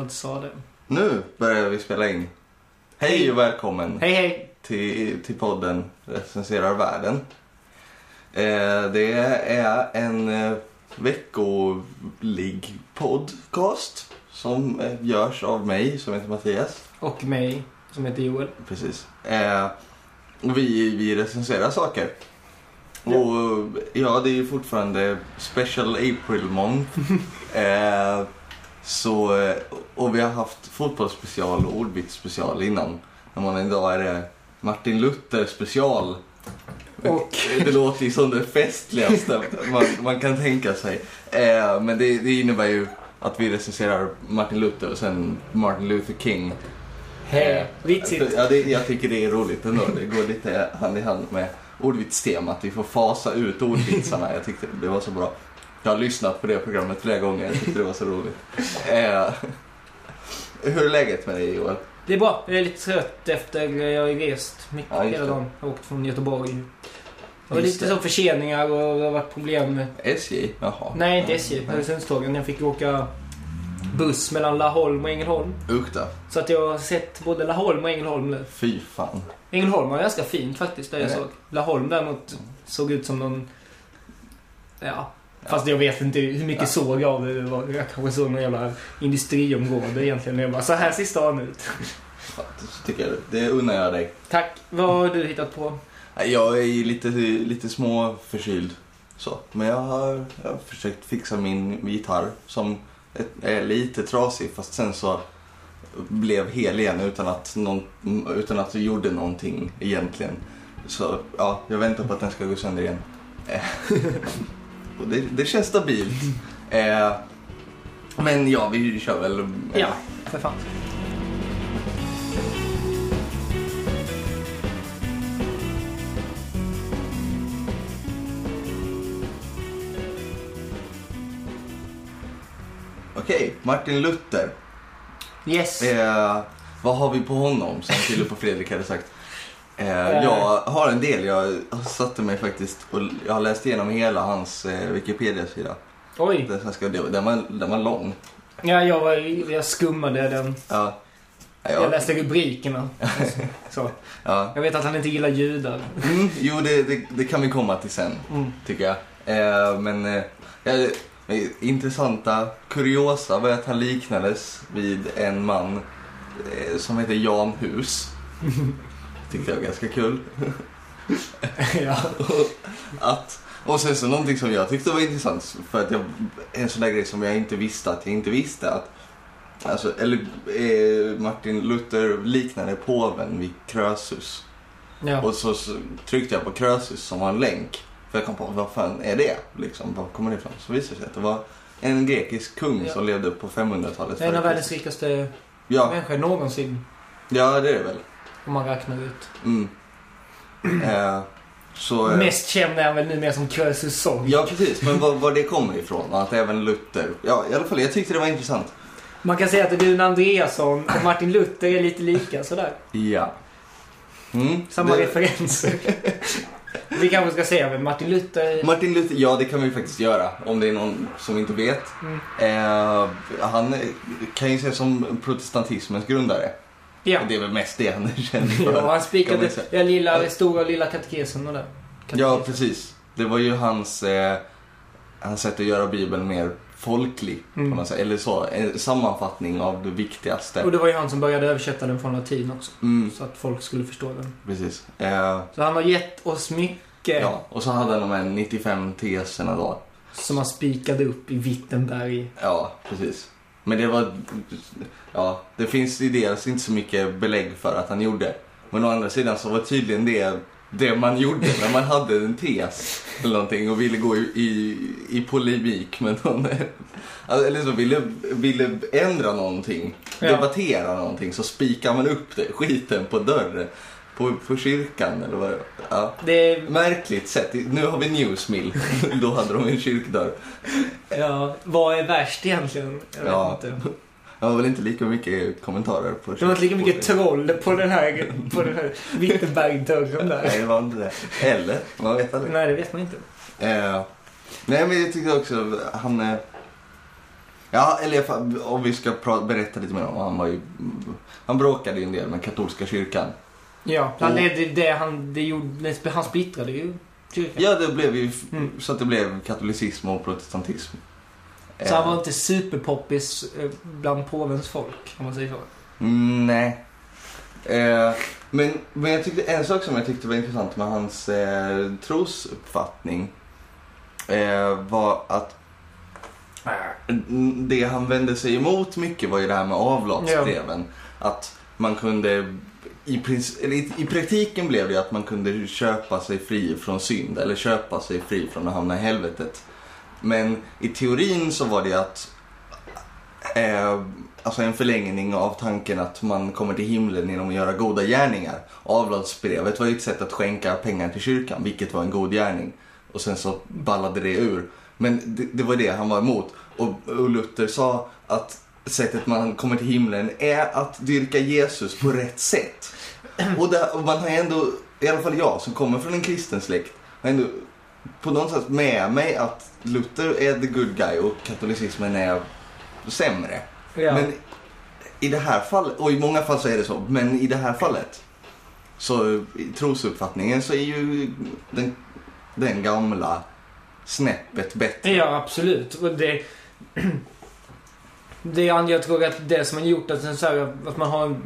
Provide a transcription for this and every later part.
Jag sa det. Nu börjar vi spela in. Hej och välkommen Hej hej! till, till podden Recenserar världen. Eh, det är en eh, veckolig podcast som eh, görs av mig som heter Mattias. Och mig, som heter Joel. Precis. Eh, vi, vi recenserar saker. Ja. Och ja, det är ju fortfarande Special April Month. eh, så, eh, och vi har haft fotbollsspecial och ordvitsspecial innan. Men idag är det Martin Luther special. Och- Det låter ju som det festligaste man, man kan tänka sig. Eh, men det, det innebär ju att vi recenserar Martin Luther och sen Martin Luther King. Hej! Vitsigt. Ja, det, jag tycker det är roligt ändå. Det går lite hand i hand med ordvitstemat. Vi får fasa ut ordvitsarna. Jag tyckte det var så bra. Jag har lyssnat på det programmet flera gånger. Jag tyckte det var så roligt. Eh, hur är läget med dig Joel? Det är bra. Jag är lite trött efter jag har rest mycket Ja, hela dagen. Jag har åkt från Göteborg. Det var lite så förseningar och det har varit problem med... SJ? Jaha. Nej, inte SJ. Öresundstågen. Jag fick åka buss mellan Laholm och Ängelholm. Usch då. Så att jag har sett både Laholm och Ängelholm nu. Fy fan. Ängelholm var ganska fint faktiskt, där jag såg. Laholm däremot såg ut som någon... Ja. Fast jag vet inte hur mycket såg jag av det. Det var- Jag kanske såg någon jävla industriområde egentligen. Jag bara, så här ser stan ut. Så tycker jag. Det unnar jag dig. Tack. Vad har du hittat på? Jag är ju lite, lite små förkyld. Så. Men jag har, jag har försökt fixa min gitarr som är lite trasig fast sen så blev hel igen utan att, någon, utan att jag gjorde någonting egentligen. Så ja, jag väntar på att den ska gå sönder igen. Och det, det känns stabilt. Eh, men ja, vi kör väl. eh, Ja, för fan. Okej, Martin Luther. Yes. Eh, vad har vi på honom som Filip och Fredrik hade sagt? Eh, jag har en del. Jag satte mig faktiskt och jag har läst igenom hela hans eh, Wikipedia-sida. Oj. Den, svenska, den, var, den var lång. Ja, jag, var, jag skummade den. Ja. Ja, Jag ja. läste rubrikerna. Så. ja. Jag vet att han inte gillar judar. Mm, jo, det, det, det kan vi komma till sen, Mm. tycker jag. Eh, men eh, eh, intressanta kuriosa var att han liknades vid en man eh, som heter Jan Hus. Tyckte jag var ganska kul. ja. att, och sen så någonting som jag tyckte var intressant, för att jag, en sån där grej som jag inte visste att jag inte visste att Alltså, eller eh, Martin Luther liknade påven vid Krösus. ja. Och så, så tryckte jag på Krösus som var en länk. För jag kom på, vad fan är det? Liksom, var kommer det ifrån? Så visade det sig att det var en grekisk kung Ja. som levde på 500-talet. En av världens rikaste Ja, människor någonsin. ja, det är det väl. Om man räknar ut. Mm. Eh, så, eh, Mest känd är han väl numera som Krösus sång. Ja, precis. Men var, var det kommer ifrån att även Luther... Ja, i alla fall, jag tyckte det var intressant. Man kan säga att Rune Andreasson och Martin Luther är lite lika sådär. Ja. Mm, Samma det- referenser. Vi kanske ska säga vem Martin Luther Martin Luther, ja det kan vi faktiskt göra om det är någon som inte vet. Mm. Eh, han kan ju ses som protestantismens grundare. Ja. Det är väl mest det han är känd för. ja, han spikade ja, lilla, stora lilla katekesen och det. Ja, precis. Det var ju hans, eh, hans sätt att göra Bibeln mer folklig. Mm. Eller så, en sammanfattning av det viktigaste. Och det var ju han som började översätta den från latin också. Mm, Så att folk skulle förstå den. precis. Eh, Så han har gett oss mycket ja, och så hade han de här 95 teserna då. som han spikade upp i Wittenberg. Ja, precis. Men det var... Ja, det finns ju dels inte så mycket belägg för att han gjorde. Men å andra sidan så var tydligen det det man gjorde när man hade en tes eller någonting och ville gå i, i, i polemik med någon. Alltså, Eller så ville, ville ändra någonting, Ja. debattera någonting så spikar man upp det, skiten på dörren. På, på kyrkan eller vad ja. Det är, Märkligt sätt. Nu har vi Newsmill. Då hade de en kyrkdörr. ja, vad är värst egentligen? Jag vet Ja. inte. Det var väl inte lika mycket kommentarer på Det var inte lika mycket troll på den här, på den här Wittenberg-dörren Nej, där. det var inte det. Eller? Man vet aldrig. Nej, det vet man inte. Eh, nej, men jag tyckte också han... Ja, eller om vi ska berätta lite mer om han var ju... Han bråkade ju en del med katolska kyrkan. Ja, han, Och- det, det, han, det gjorde, han splittrade ju kyrkan. Ja, det blev ju Mm. så att det blev katolicism och protestantism. Så han Eh, var inte superpoppis eh, bland påvens folk, om man säger så. Mm, nej. Eh, men, men jag tyckte en sak som jag tyckte var intressant med hans eh, trosuppfattning eh, var att det han vände sig emot mycket var ju det här med avlatsbreven. Att man kunde, i, princ- eller i, i praktiken blev det att man kunde köpa sig fri från synd eller köpa sig fri från att hamna i helvetet. Men i teorin så var det att eh, alltså en förlängning av tanken att man kommer till himlen genom att göra goda gärningar. Avlatsbrevet var ju ett sätt att skänka pengar till kyrkan, vilket var en god gärning. Och sen så ballade det ur. Men det, det var det han var emot. Och, och Luther sa att sättet man kommer till himlen är att dyrka Jesus på rätt sätt. Och, det, och man har ändå, i alla fall jag som kommer från en kristen släkt, har ändå på något sätt med mig att Luther är the good guy och katolicismen är sämre. Ja. Men i det här fallet, och i många fall så är det så, men i det här fallet så i trosuppfattningen så är ju den, den gamla snäppet bättre. Ja, absolut. Och det, det, jag tror att det som har gjort att, så här, att man har en,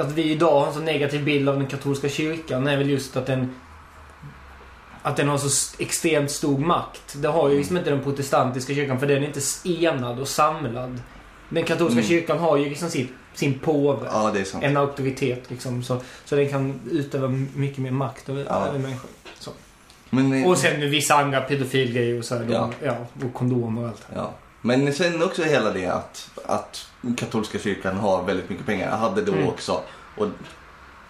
att vi idag har en så negativ bild av den katolska kyrkan är väl just att den att den har så extremt stor makt. Det har ju liksom inte den protestantiska kyrkan för den är inte enad och samlad. Den katolska Mm. kyrkan har ju liksom sin, sin påve. Ja, är. En auktoritet liksom. Så, så den kan utöva mycket mer makt över, Ja. människor. Men, eh, Och sen vissa andra pedofilgrejer och så här, Ja. de, ja. Och kondomer och allt. Ja. Men sen också hela det att, att katolska kyrkan har väldigt mycket pengar. Jag hade då Mm. också. Och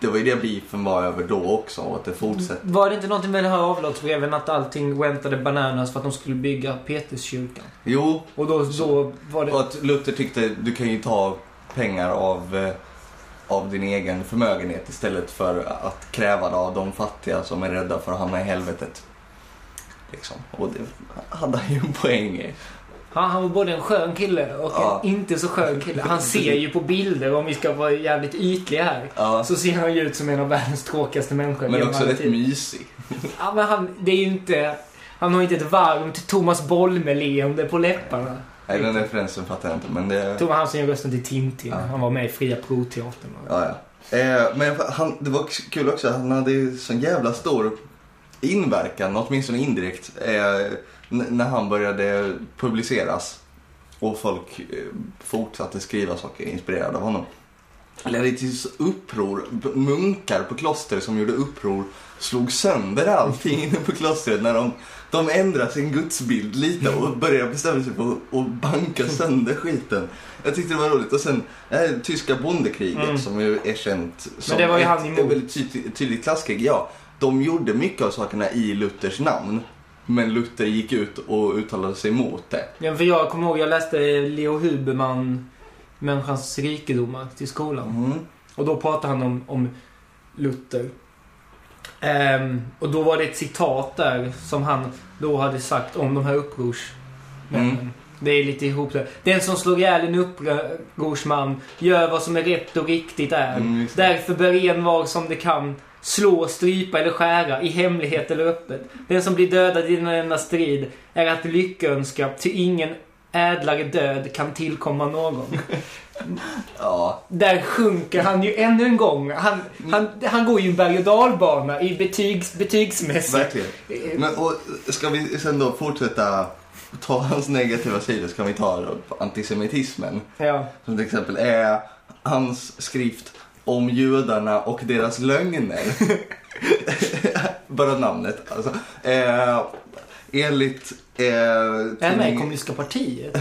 det var ju det beefen var över då också och att det fortsätter. Var det inte någonting med det här avlatsbreven att allting väntade bananas för att de skulle bygga Peterskyrkan? Jo, Och då, då var det... och att Luther tyckte du kan ju ta pengar av, eh, av din egen förmögenhet istället för att kräva det av de fattiga som är rädda för att hamna i helvetet. Liksom. Och det hade han ju en poäng i. Han, han var både en skön kille och Ja. en inte så skön kille. Han ser ju på bilder, om vi ska vara jävligt ytliga här, Ja, så ser han ju ut som en av världens tråkigaste människor. men också rätt mysig. Ja, men han, det är ju inte... Han har ju inte ett varmt Thomas Bolme-leende på läpparna. Nej, den referensen fattar jag inte men det... Thomas han som gör rösten till Tintin. Ja. Han var med i Fria Pro-teatern. Ja, ja. Eh, men han, det var kul också, han hade ju sån jävla stor inverkan, åtminstone indirekt, eh, när han började publiceras. Och folk eh, fortsatte skriva saker inspirerade av honom. Ledde till uppror, munkar på kloster som gjorde uppror slog sönder allting inne på klostret när de, de ändrade sin gudsbild lite och började bestämma sig för att banka sönder skiten. Jag tyckte det var roligt. Och sen det här tyska bondekriget Mm. som ju är känt som ett, ett väldigt tydligt, tydligt klasskrig. Ja, de gjorde mycket av sakerna i Luthers namn. Men Luther gick ut och uttalade sig emot det. Ja, för jag kommer ihåg, jag läste Leo Huberman, Människans rikedomar, till skolan. Mm. Och då pratade han om, om Luther. Ehm, och då var det ett citat där som han då hade sagt om de här upprorsmännen. Mm. Det är lite ihop det. Den som slår ihjäl en upprorsman gör vad som är rätt och riktigt är. Mm. Därför bör en var som det kan slå, strypa eller skära i hemlighet eller öppet. Den som blir dödad i denna strid är att lyckönska, ty ingen ädlare död kan tillkomma någon. Ja, Där sjunker han ju ännu en gång. Han, han, han går ju berg och dalbana i betygs, betygsmässigt. verkligen. Men, och ska vi sen då fortsätta ta hans negativa sidor så kan vi ta antisemitismen. Ja. Som till exempel är hans skrift om judarna och deras lögner. Bara namnet alltså. Eh, enligt... Eh, tidning- Kommunistiska partiet?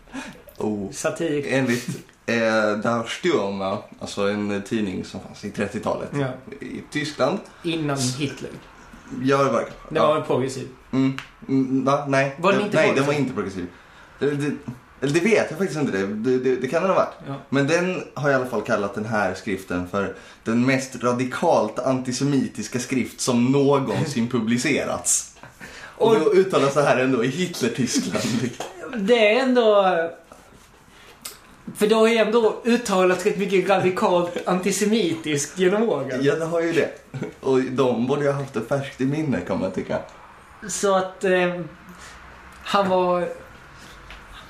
oh, Satir. enligt eh, Der Stürmer, alltså en tidning som fanns i 30-talet Ja. i Tyskland. Innan Hitler. Ja, det var det. Det var progressiv. Mm, mm, va? Nej. Var den det, inte nej, den var inte progressiv. Det, det, eller det vet jag faktiskt inte. Det, det, det, det kan den ha varit. Ja. Men den har i alla fall kallat den här skriften för den mest radikalt antisemitiska skrift som någonsin publicerats. Och, Och- då uttalas det här ändå i Hitler-Tyskland. Det är ändå... För det har ju ändå uttalats rätt mycket radikalt antisemitiskt genom åren. Ja, det har ju det. Och de borde ju ha haft det färskt i minne kan man tycka. Så att eh, han var...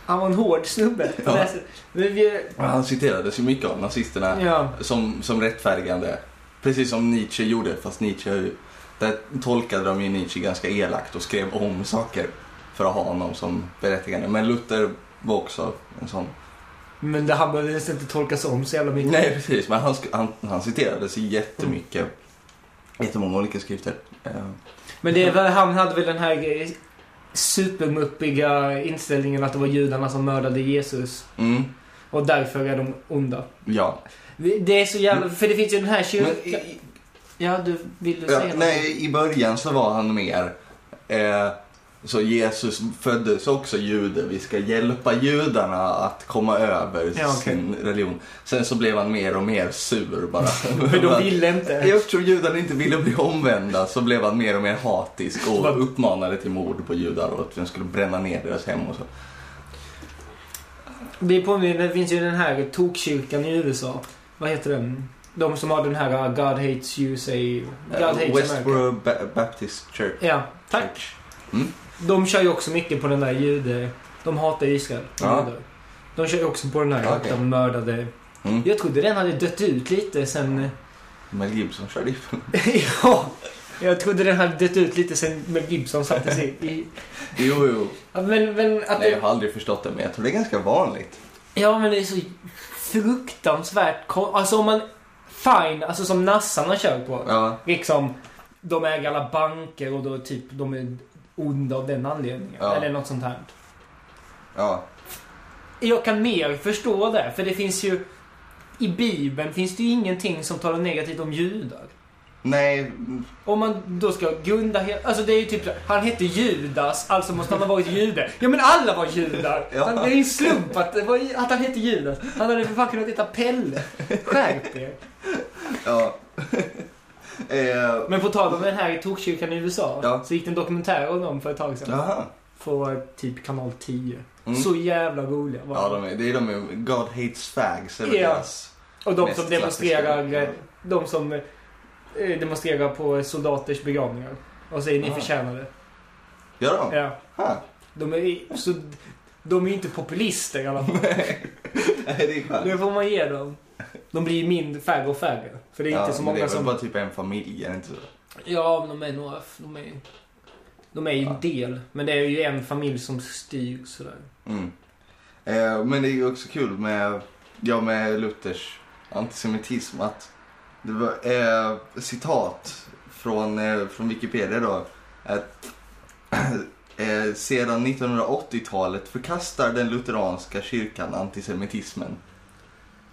Han var en hård snubbe. Ja. Men vi, Han citerades ju mycket av nazisterna ja, som, som rättfärdigande. Precis som Nietzsche gjorde, fast Nietzsche där tolkade de ju Nietzsche ganska elakt och skrev om saker för att ha honom som berättigande. Men Luther var också en sån. men det, han behövde nästan inte tolkas om så jävla mycket. Nej, precis. Men han, han, han citerades jättemycket. Jättemånga olika skrifter. Men det är väl, han hade väl den här supermuppiga inställningen att det var judarna som mördade Jesus. Mm, Och därför är de onda. ja. Det är så jävla... För det finns ju den här kyrkan... Ja, du vill du ja, säga något? nej, i början så var han mer... Eh, så Jesus föddes också jude. Vi ska hjälpa judarna att komma över Ja, okej. sin religion. Sen så blev han mer och mer sur bara. För de ville inte. Eftersom judarna inte ville bli omvända så blev han mer och mer hatisk och uppmanade till mord på judar och att de skulle bränna ner deras hem och så. Det påminner, det finns ju den här tokkyrkan i USA. Vad heter den? De som har den här uh, God hates you say... God Eh, hates America. Westboro Ba- Baptist Church. Ja, tack. Church. Mm. De kör ju också mycket på den där jude... De hatar Israel. Ja. De kör ju också på den här Ja, att de mördade... Mm. Jag trodde den hade dött ut lite sen... Mel Gibson körde ju. ja, jag trodde den hade dött ut lite sen Mel Gibson satte sig i... Jo, jo. Men, men att Nej, jag har aldrig förstått det, men jag tror det är ganska vanligt. Ja, men det är så fruktansvärt Alltså om man... Fine, alltså som nassarna kör på. Ja, Liksom, de äger alla banker och då typ de är onda av den anledningen. Ja. Eller något sånt här. ja. Jag kan mer förstå det, för det finns ju... I Bibeln finns det ju ingenting som talar negativt om judar. Nej, Om man då ska grunda he- Alltså det är ju typ Han hette Judas, alltså måste han ha varit jude. Ja men alla var judar! Ja. Det är ju en slump att, att han hette Judas. Han hade för fan kunnat heta Pelle. Skärp er. ja. Eh, Men på tal om den här i tokkyrkan i USA. Ja. Så gick det en dokumentär om dem för ett tag sedan. jaha. På typ kanal 10. Mm. Så jävla roliga var Ja, de. är, det är de med God Hates Fags, eller Ja. deras... Och de som demonstrerar, klassiska. eh, de som eh, demonstrerar på soldaters begravningar. Och säger ni Ah. förtjänar det. Gör de? Ja. Ha. De är, så, de är inte populister i alla fall. Nej, det är skönt. Det får man ge dem. De blir ju mindre, färre och färre. För det är inte så många det är väl som... bara typ en familj, är det inte så? Ja, men de är några... De är, de är ju en Ja. del. Men det är ju en familj som styr sådär. Mm. Eh, men det är ju också kul med, ja, med Luthers antisemitism att det var eh, citat från, eh, från Wikipedia då. Att, eh, sedan 1980-talet förkastar den lutheranska kyrkan antisemitismen.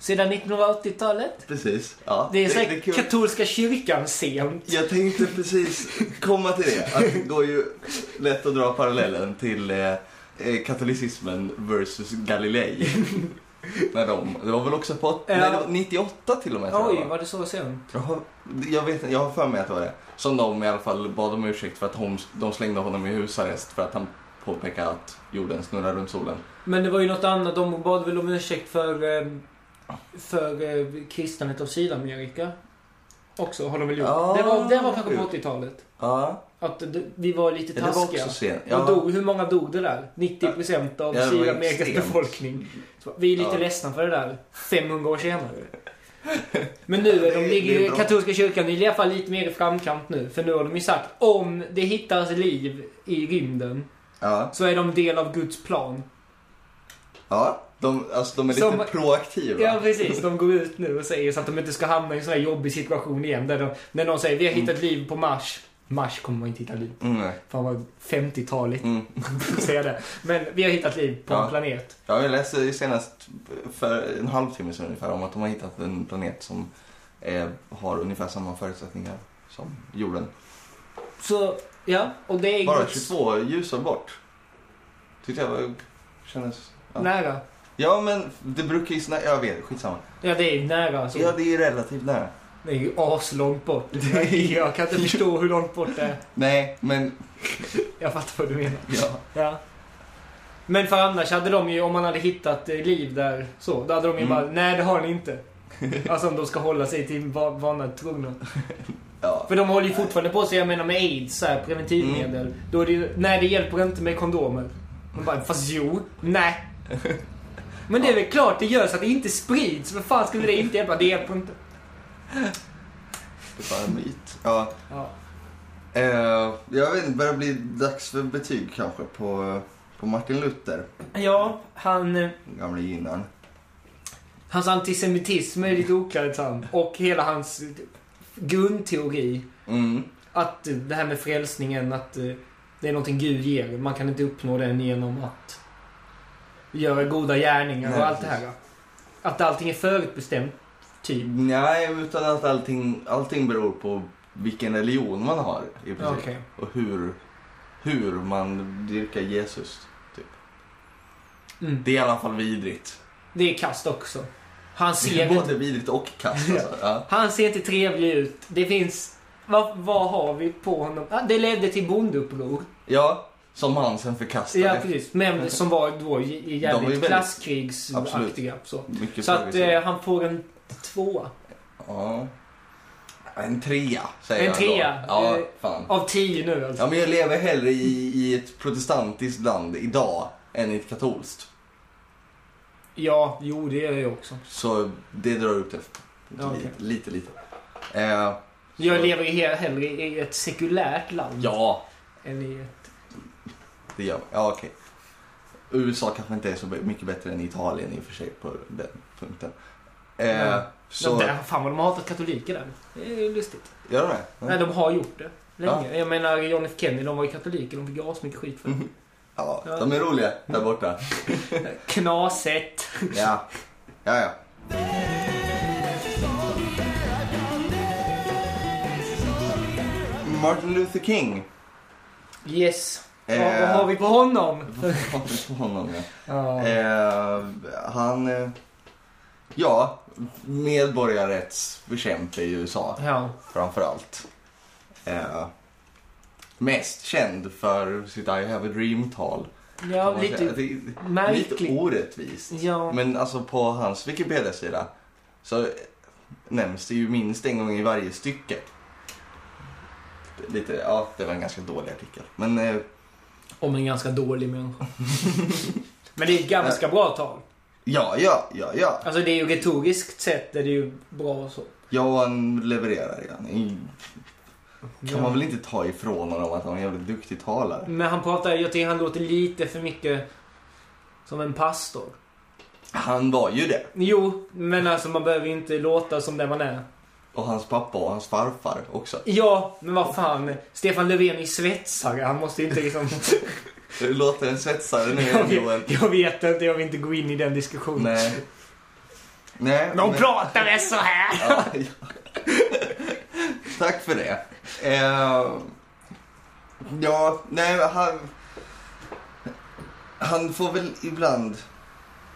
Sedan 1980-talet. Precis. Ja, Det är så det katolska kyrkan sent. Jag tänkte precis komma till det. Att det går ju lätt att dra parallellen till eh, eh, katolicismen versus Galilei. När de, det var väl också på Ja. nej, det var 98 till och med Oj, jag, va? var det så sent? jag, jag vet jag har för mig att det var det. Som de i alla fall bad om ursäkt för att hon, de slängde honom i husarrest för att han påpekade att jorden snurrar runt solen. Men det var ju något annat. De bad väl om ursäkt för, eh, för eh, kristandet av Sydamerika. Också har de väl gjort. Ja, det, var, det var kanske på sjukt. 80-talet. Ja, Att det, vi var lite ja det var taskiga. också. Och Ja, dog, hur många dog det där? 90% av Ja, Sydamerikas befolkning. Så vi är lite Ja. ledsna för det där. 500 år senare. Men nu, är de ligger ju, katolska kyrkan är i alla fall lite mer i framkant nu. För nu har de ju sagt, om det hittas liv i rymden, ja, så är de del av Guds plan. ja. De, alltså, de är lite Som- proaktiva. Ja, precis. De går ut nu och säger så att de inte ska hamna i en sån här jobbig situation igen. Där de, när någon säger, vi har hittat liv på Mars. Mars kommer man inte hitta liv. Mm, nej. Fan vad 50-taligt mm. att säga det. Men vi har hittat liv på Ja. en planet. Ja, jag läste senast för en halvtimme sedan ungefär om att de har hittat en planet som eh, har ungefär samma förutsättningar som jorden. Så, ja. Och det är Bara Guds 22 ljusår bort. Tyckte jag var, kändes... Ja. nära. Ja, men det brukar ju... snä- Jag vet, skitsamma. Ja, det är nära. Alltså. Ja, det är relativt nära. Det är ju aslångt bort. Jag kan inte förstå hur långt bort det är. Nej, men... Jag fattar vad du menar. Ja. Ja. Men för annars hade de ju, om man hade hittat eh, liv där så, då hade de ju Mm. bara, nej det har ni inte. alltså om de ska hålla sig till va- vana trogna. Ja. För de håller ju fortfarande på sig, jag menar med aids, så här, preventivmedel. Mm. Då är det ju, nej det hjälper inte med kondomer. Man bara, fast jo, nej. Men det är väl klart det gör så att det inte sprids. Vad fan skulle det inte hjälpa? Det hjälper inte. Det var en myt. Ja. Ja. Eh, jag vet inte, börjar bli dags för betyg kanske på, på Martin Luther, Ja, han... eh, gamle gynnaren. Hans antisemitism är lite oklädsam. Och hela hans grundteori. Mm. Att det här med frälsningen, att eh, det är någonting Gud ger. Man kan inte uppnå den genom att göra goda gärningar Nej, och allt det här. Att allting är förutbestämt, typ. Nej, utan att allting, allting beror på vilken religion man har i princip. Okej. Och hur, hur man dyrkar Jesus. Typ. Mm. Det är i alla fall vidrigt. Det är kast också. Han Det ser, är inte, både vidrigt och kast alltså. ja. han ser inte trevlig ut. Det finns... Vad, vad har vi på honom? Det ledde till bondeuppror. ja, som han sen förkastade. Ja, precis. Men som var då jävligt väldigt- klasskrigsaktiga. Så, så att eh, han får en tvåa. Ja. En trea, säger En jag trea. Då. Ja, Eh, fan. Av tio nu alltså. Ja, men jag lever hellre i, i ett protestantiskt land idag än i ett katolskt. Ja, jo det gör jag också. Så det drar upp det Ja, okej. lite, lite, lite. Eh, Jag så- lever ju hellre i ett sekulärt land Ja, än i ett... det gör Ja, okej. USA kanske inte är så mycket bättre än Italien i och för sig på den punkten. Eh, Nej. så, De fan vad de har hatat katoliker där. Det är lustigt. gör de det? Nej, de har gjort det. Länge. Jag menar, John F Kennedy, de var ju katoliker. De fick ju asmycket skit för det. Ja, Ja. de är roliga där borta. Knaset. Ja, ja, ja. Martin Luther King. Yes. Eh, vad har vi på honom? Vad har vi på honom? Ja. Ja. Eh, han... Eh, ja, medborgarrättsbekämpare i USA ja. framför allt. Eh, mest känd för sitt I have a dream-tal. Ja, lite Det är lite märkligt. orättvist. Ja. Men alltså på hans Wikipedia-sida så nämns det ju minst en gång i varje stycke. Lite, ja, det var en ganska dålig artikel. Men eh, Om en ganska dålig människa. Men det är ett ganska bra tal. ja, ja, ja, ja. Alltså det är ju retoriskt sett är det ju bra och så. Ja, han levererar ja. Kan Ja. man väl inte ta ifrån honom att han är en jävligt duktig talare? Men han pratar, jag tycker han låter lite för mycket som en pastor. Han var ju det. Jo, men alltså man behöver inte låta som det man är. Och hans pappa och hans farfar också. Ja, men vad fan. Stefan Löfven är svetsare. Han måste inte liksom... Det låter en svetsare nu jag, Joel. vet, jag vet inte, jag vill inte gå in i den diskussionen. Nej. Nej. De men- pratar väl så här? Ja, ja. Tack för det. Eh, ja, nej, han... Han får väl ibland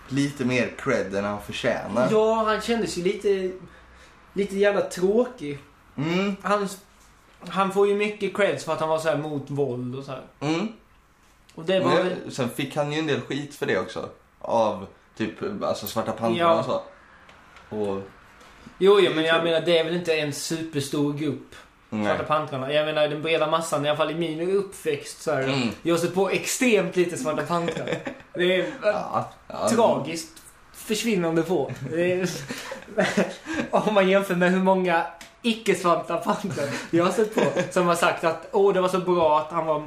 lite mer cred än han förtjänar. Ja, han kändes ju lite... Lite jävla tråkig. Mm, Han, han får ju mycket creds för att han var så här mot våld och så här. mm. Och det var väl... Men, sen fick han ju en del skit för det också. Av typ alltså Svarta Pantrarna Ja. och så. Och, Jo, jo, men jag menar det är väl inte en superstor grupp. Svarta. Pantrarna. Jag menar den breda massan, i alla fall i min uppväxt så här. Mm. Jag har sett på extremt lite Svarta Pantrar. Det är Ja, ja, tragiskt försvinnande få. Om man jämför med hur många icke-svarta pantrar jag har sett på som har sagt att åh det var så bra att han var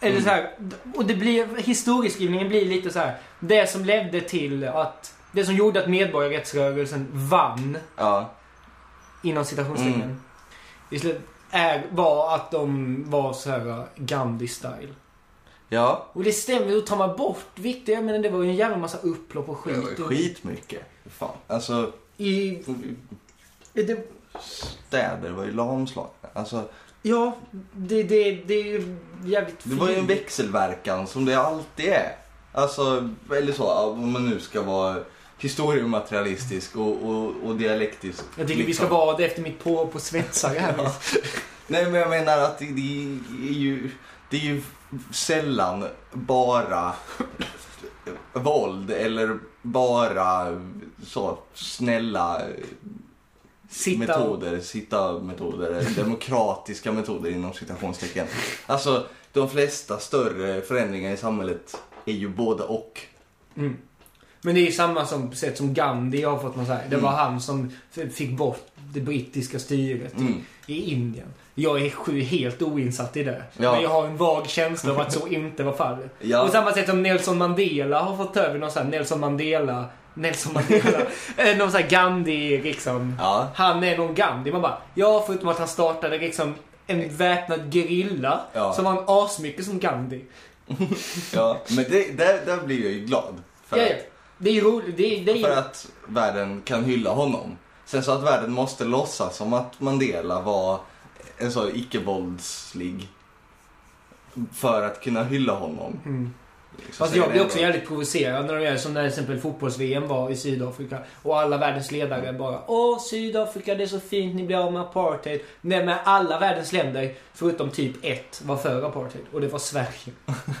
eller så här, och det blir, historieskrivningen blir lite så här. Det som ledde till att, det som gjorde att medborgarrättsrörelsen vann, Ja, inom citationstecken, Mm. är, var att de var så här Gandhi-style. Ja. Och det stämmer, då tar man bort viktiga, men det var ju en jävla massa upplopp och Det var skit. ju och- skitmycket. Fan. Alltså, I, det, städer var ju lamslagna. Alltså, ja, det, det, det är ju jävligt Det var ju en växelverkan som det alltid är. Alltså, eller så, om man nu ska vara historiematerialistisk och, och, och dialektisk. Jag tycker vi liksom. ska vara det efter mitt på på svetsare här. Ja. Nej, men jag menar att det, det är ju... Det är ju sällan bara våld eller bara så snälla Sitta metoder, sitta metoder, demokratiska metoder inom citationstecken. Alltså de flesta större förändringar i samhället är ju både och. Mm. Men det är ju samma som, sätt som Gandhi har fått man säga. Det var han som fick bort det brittiska styret Mm. I Indien. Jag är sju helt oinsatt i det. Ja. Men jag har en vag känsla av att så inte var fallet. Ja. På samma sätt som Nelson Mandela har fått över någon sån här Nelson Mandela... Nelson Mandela. eh, någon sån här Gandhi liksom. Ja, Han är någon Gandhi. Man bara, ja förutom att han startade liksom en väpnad gerilla Ja. som var en asmycket som Gandhi. ja. men det, där, där blir jag ju glad. För, Ja, att, Det är roligt. Det det är för att världen kan hylla honom. Sen så att världen måste låtsas som att Mandela var en så icke-våldslig för att kunna hylla honom. Mm. Liksom, Fast jag blir också jävligt provocerad när de gör som när till exempel fotbolls-VM var i Sydafrika. Och alla världens ledare bara Åh, Sydafrika det är så fint, ni blir av med apartheid. Nej men alla världens länder, förutom typ ett, var för apartheid. Och det var Sverige.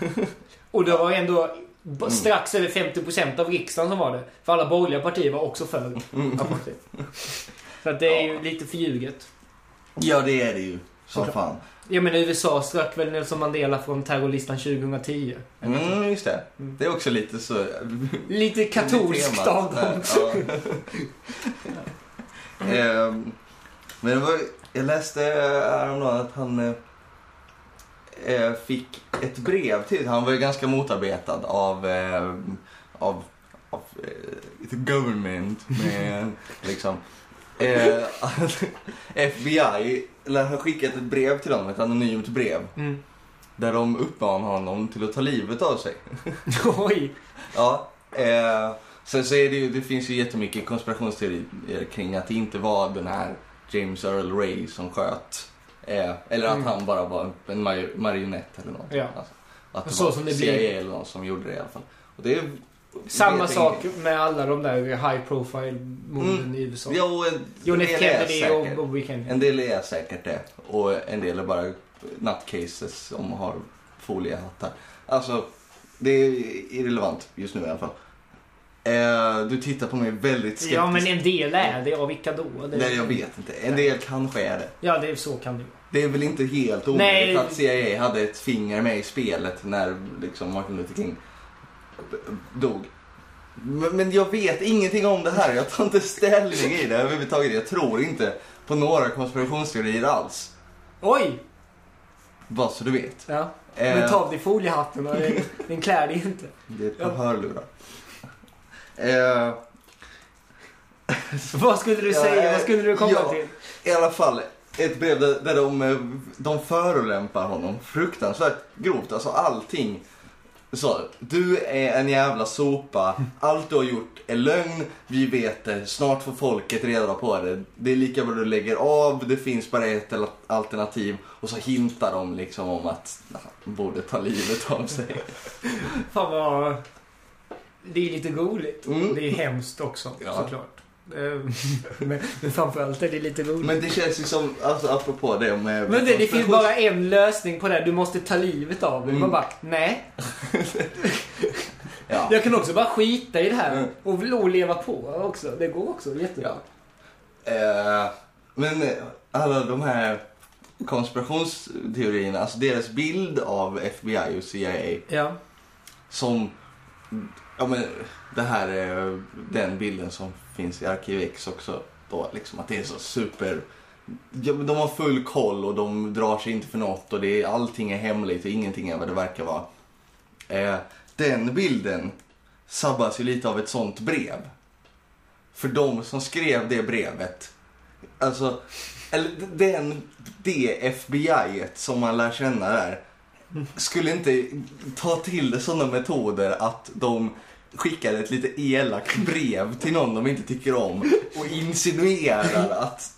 och det var ändå b- strax över 50% av riksdagen som var det. För alla borgerliga partier var också för Mm. Så att det är ju lite förljuget. Ja, det är det ju. Som fan. Jag menar USA strök väl Nelson Mandela från terrorlistan 2010. Mm, just det. Mm. Det är också lite så... Lite katolskt av dem. ja. Men var, jag läste häromdagen att han eh, fick ett brev till Han var ju ganska motarbetad av, eh, av, av eh, the government. Med, liksom, eh, FBI lär ha skickat ett brev till honom, ett anonymt brev. Mm. Där de uppmanar honom till att ta livet av sig. Oj. Ja. Eh, sen så är det ju, det finns ju jättemycket konspirationsteorier kring att det inte var den här James Earl Ray som sköt. Eh, eller att Mm. han bara var en mar- marionett eller något. Ja. Alltså, att det Så var som det CIA blir. eller någon som gjorde det i alla fall. Och det är, Samma sak ingenting. med alla de där high profile morden Mm. i USA. Och en, John F Kennedy och Bobby Kennedy. En del är säkert det. Och en del är bara nutcases som har foliehattar. Alltså, det är irrelevant just nu i alla fall. Eh, du tittar på mig väldigt skeptiskt. Ja, men en del är det. Ja, vilka då? Det... Nej, jag vet inte. En del kanske är det. Ja, det är så kan det vara. Det är väl inte helt omöjligt att CIA hade ett finger med i spelet när liksom Martin Luther King dog. Men, men jag vet ingenting om det här. Jag tar inte ställning i det överhuvudtaget. Jag tror inte på några konspirationsteorier alls. Oj! Bara så du vet. Ja. Eh, Men ta av dig foliehatten och den, klär dig inte. Det är ett par hörlurar. Eh, Vad skulle du säga? eh, Vad skulle du komma ja. till? I alla fall ett brev där, där de, eh, de förolämpar honom fruktansvärt grovt. Alltså allting. Så, du är en jävla sopa. Allt du har gjort är lögn. Vi vet det. Snart får folket reda på det. Det är lika bra du lägger av. Det finns bara ett al- alternativ. Och så hintar de liksom om att han borde ta livet av sig. Fan vad... Det är lite roligt. Mm. Det är hemskt också, Ja. såklart. Eh, men, men framförallt är det lite roligt. Men det känns ju som, alltså apropå det med... Men det, det finns bara en lösning på det. Du måste ta livet av dig. Mm. Man bara, nej. Ja. Jag kan också bara skita i det här Mm. och, och leva på också. Det går också jättebra. Eh, men alla de här konspirationsteorierna, alltså deras bild av FBI och CIA Ja. som, ja men det här är den bilden som finns i Arkiv X också då liksom att det är så super, ja, men de har full koll och de drar sig inte för något och det är, allting är hemligt och ingenting är vad det verkar vara. Eh, den bilden sabbas ju lite av ett sånt brev. För de som skrev det brevet, alltså, eller den, det FBI som man lär känna där, skulle inte ta till sådana metoder att de skickar ett lite elakt brev till någon de inte tycker om och insinuerar att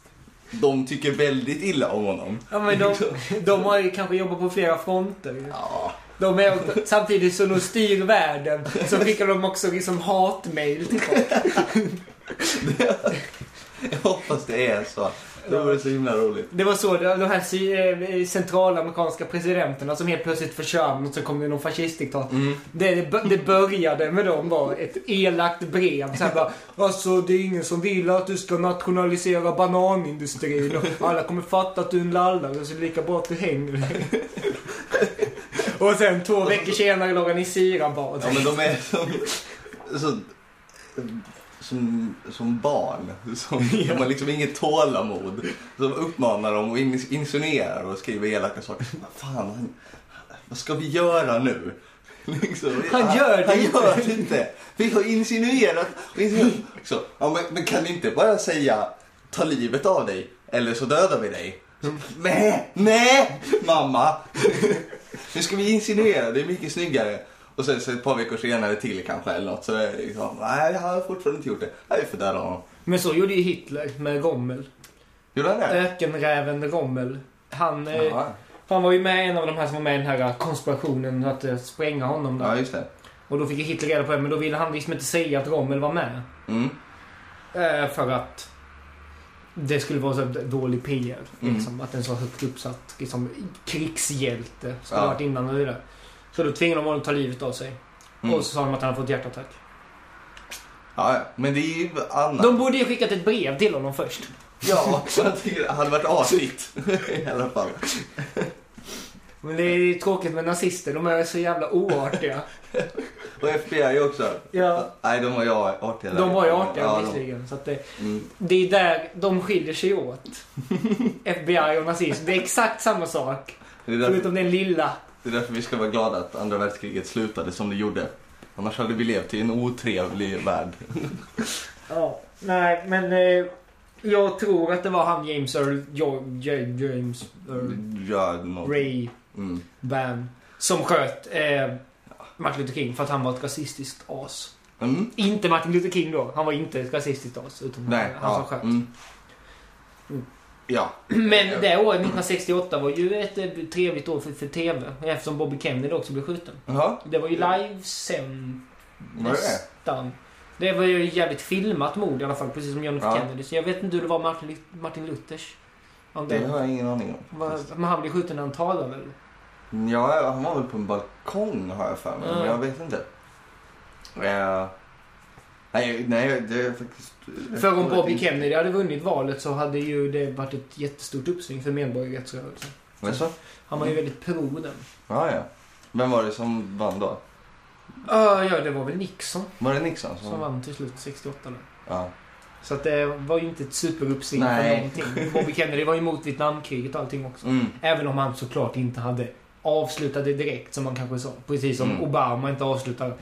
de tycker väldigt illa om honom. Ja, men de, de har ju kanske jobbat på flera fronter. Ja, De är, samtidigt som de styr världen så skickar de också liksom hatmail till folk. Jag hoppas det är så. Det vore så himla roligt. Det var så de här eh, centralamerikanska presidenterna som helt plötsligt försvann och så kom det någon fascistdiktat. Mm. Det, det bör- det började med dem var ett elakt brev. Så här bara, alltså det är ingen som vill att du ska nationalisera bananindustrin och alla kommer fatta att du är en lallare så det är lika bra att du hänger. Och sen två veckor senare låg han i sirabad. Ja men de är så, som, som barn. Som, De har liksom inget tålamod. Som uppmanar dem och in- insinuerar och skriver elaka saker. Vad Fan, han, vad ska vi göra nu? Liksom, Han gör det han inte. gör det inte. Vi har insinuerat. och insinuerat. Så, ja, men, men kan ni inte bara säga ta livet av dig eller så dödar vi dig? Nej, nej, mamma. Nu ska vi insinuera, det är mycket snyggare. Och sen så ett par veckor senare till kanske eller något så är det liksom, nej jag har fortfarande inte gjort det. Nej får döda honom. Men så gjorde ju Hitler med Rommel. Gjorde han det? Ökenräven Rommel. Han, eh, han var ju med en av de här som var med i den här konspirationen att eh, spränga honom. Där. ja just det. Och då fick ju Hitler reda på det, men då ville han liksom inte säga att Rommel var med. Mm. Eh, för att det skulle vara så dålig PR. Mm. Liksom, Att en så högt uppsatt liksom, krigshjälte skulle Ja. varit inblandad i det. Så då tvingade de honom att ta livet av sig. Mm. Och så sa de att han hade fått hjärtattack. Ja, men det är ju annat. De borde ju skickat ett brev till honom först. Ja, jag tycker det hade varit asigt. I alla fall. Men det är tråkigt med nazister, de är så jävla oartiga. Och FBI också. ja, Nej, de var ju artiga där. de var ju artiga Ja, de-. Så det, Mm. det är där de skiljer sig åt. FBI och nazism. Det är exakt samma sak. Det, Förutom den lilla. Det är därför vi ska vara glada att andra världskriget slutade som det gjorde. Annars hade vi levt i en otrevlig värld. Ja, nej men eh, jag tror att det var han James Earl jo, J, James Earl Ja, något. Ray Mm. Ban som sköt eh, Martin Luther King för att han var ett rasistiskt as. Mm. Inte Martin Luther King då. Han var inte ett rasistiskt as. Utan Nej, han som ja. sköt. Mm. Mm. Ja. Men det året, 1968, var ju ett eh, trevligt år för, för TV. Eftersom Bobby Kennedy också blev skjuten. Jaha, Det var ju livesänd det det? nästan. Det var ju jävligt filmat mord i alla fall, precis som John F Ja. Kennedy. Så jag vet inte hur det var Martin, Luthers. Om Det det, har jag ingen aning om. var, men han blev skjuten när han talade väl? Ja, han var väl på en balkong har jag för mig, Ja. men jag vet inte. Eh, nej, nej, det är faktiskt... För om Bobby Kennedy hade vunnit valet så hade ju det varit ett jättestort uppsving för medborgarrättsrörelsen. Men så? Han var ju väldigt pro den. Ja, ja. Vem var det som vann då? Ja, ja, det var väl Nixon Var det Nixon som... som vann till slut 68 då. Ja. Så att det var ju inte ett superuppsving för någonting. Bobby Kennedy var ju emot Vietnamkriget och allting också. Mm. Även om han såklart inte hade avslutat det direkt som man kanske sa. Precis som Mm. Obama inte avslutar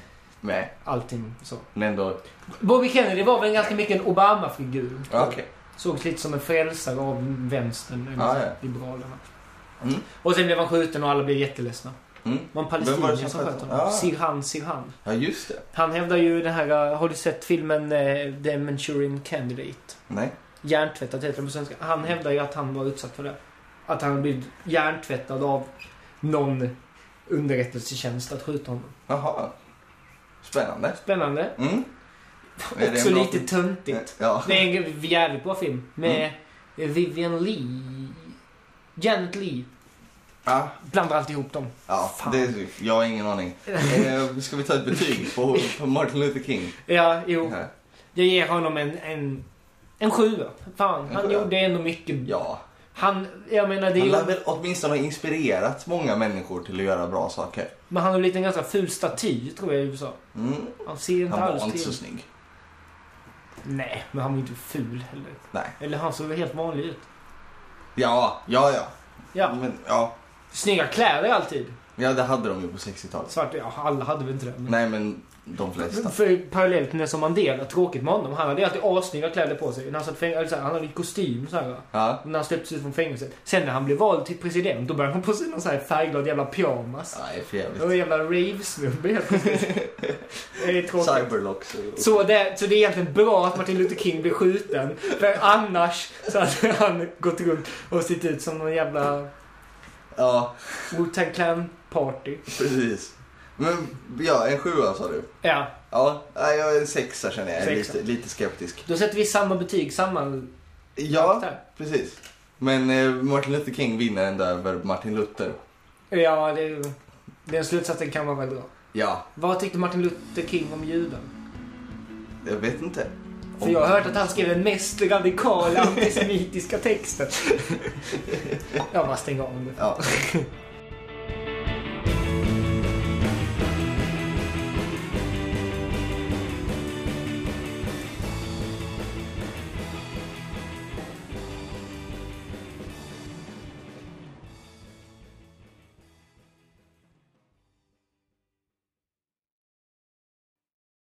Nej, allting så. men ändå... Bobby Kennedy var väl ganska mycket en Obama-figur. Ja, Okej. Sågs lite som en frälsare av vänstern, eller Ja, liberalerna. Mm. Och sen blev han skjuten och alla blev jätteledsna. Mm. Det var en Vem var det palestinier som som sköt sköt honom? honom. Ja. Sirhan Sirhan. Ja, just det. Han hävdar ju den här, uh, har du sett filmen uh, The Manchurian Candidate? Nej. Hjärntvättad heter den på svenska. Han hävdar ju att han var utsatt för det. Att han blivit hjärntvättad av någon underrättelsetjänst att skjuta honom. Jaha. Spännande. Spännande. Mm. Också lite film? töntigt. Ja. Det är en jävligt bra film. Med Mm. Vivian Lee. Janet Lee. Ja, Blandar alltihop dem. ja Fan. det, jag har ingen aning. Eh, ska vi ta ett betyg på, på Martin Luther King? Ja, jo. Här. Jag ger honom en, en, en sjua. Fan, En han sjua? gjorde ändå mycket. Ja. Han, jag menar det är Han lär väl åtminstone ha inspirerat många människor till att göra bra saker. Men han har lite en ganska ful staty, tror jag, i USA. Mm. Han ser inte Han var alls inte så snygg. Nej, men han var inte ful heller. Nej. Eller han såg helt vanlig ut. Ja, ja, ja. Ja, Men, ja. snygga kläder alltid. Ja, det hade de ju på 60-talet. Svart, ja, alla hade väl inte det. Men... Nej, men de flesta. För parallellt med Nelson Mandela, tråkigt med honom. Han hade alltid assnygga kläder på sig. När han, satt fäng- han hade kostym så här, Ja. När han släpptes ut från fängelset. Sen när han blev vald till president, då började han på sig någon så här färgglad jävla pyjamas. För Det var en jävla rave-snubbe helt plötsligt. Det är tråkigt. Cyberlocks. och- Så det, så det är egentligen bra att Martin Luther King blev skjuten. För annars så hade han gått runt och sett ut som någon jävla Ja, Wu-Tang Clan party. precis. Men ja, en sjua sa du. Ja, Ja, nej, jag är en sexa känner jag. Sexa. lite, lite skeptisk. Då sätter vi samma betyg, samma... Ja, där. precis. Men eh, Martin Luther King vinner ändå över Martin Luther. Ja, det, den slutsatsen kan man väl dra. Ja, Vad tyckte Martin Luther King om judar? jag vet inte. För jag har hört att han skrev den mest radikala antisemitiska texten. jag bara stänger av nu. Ja.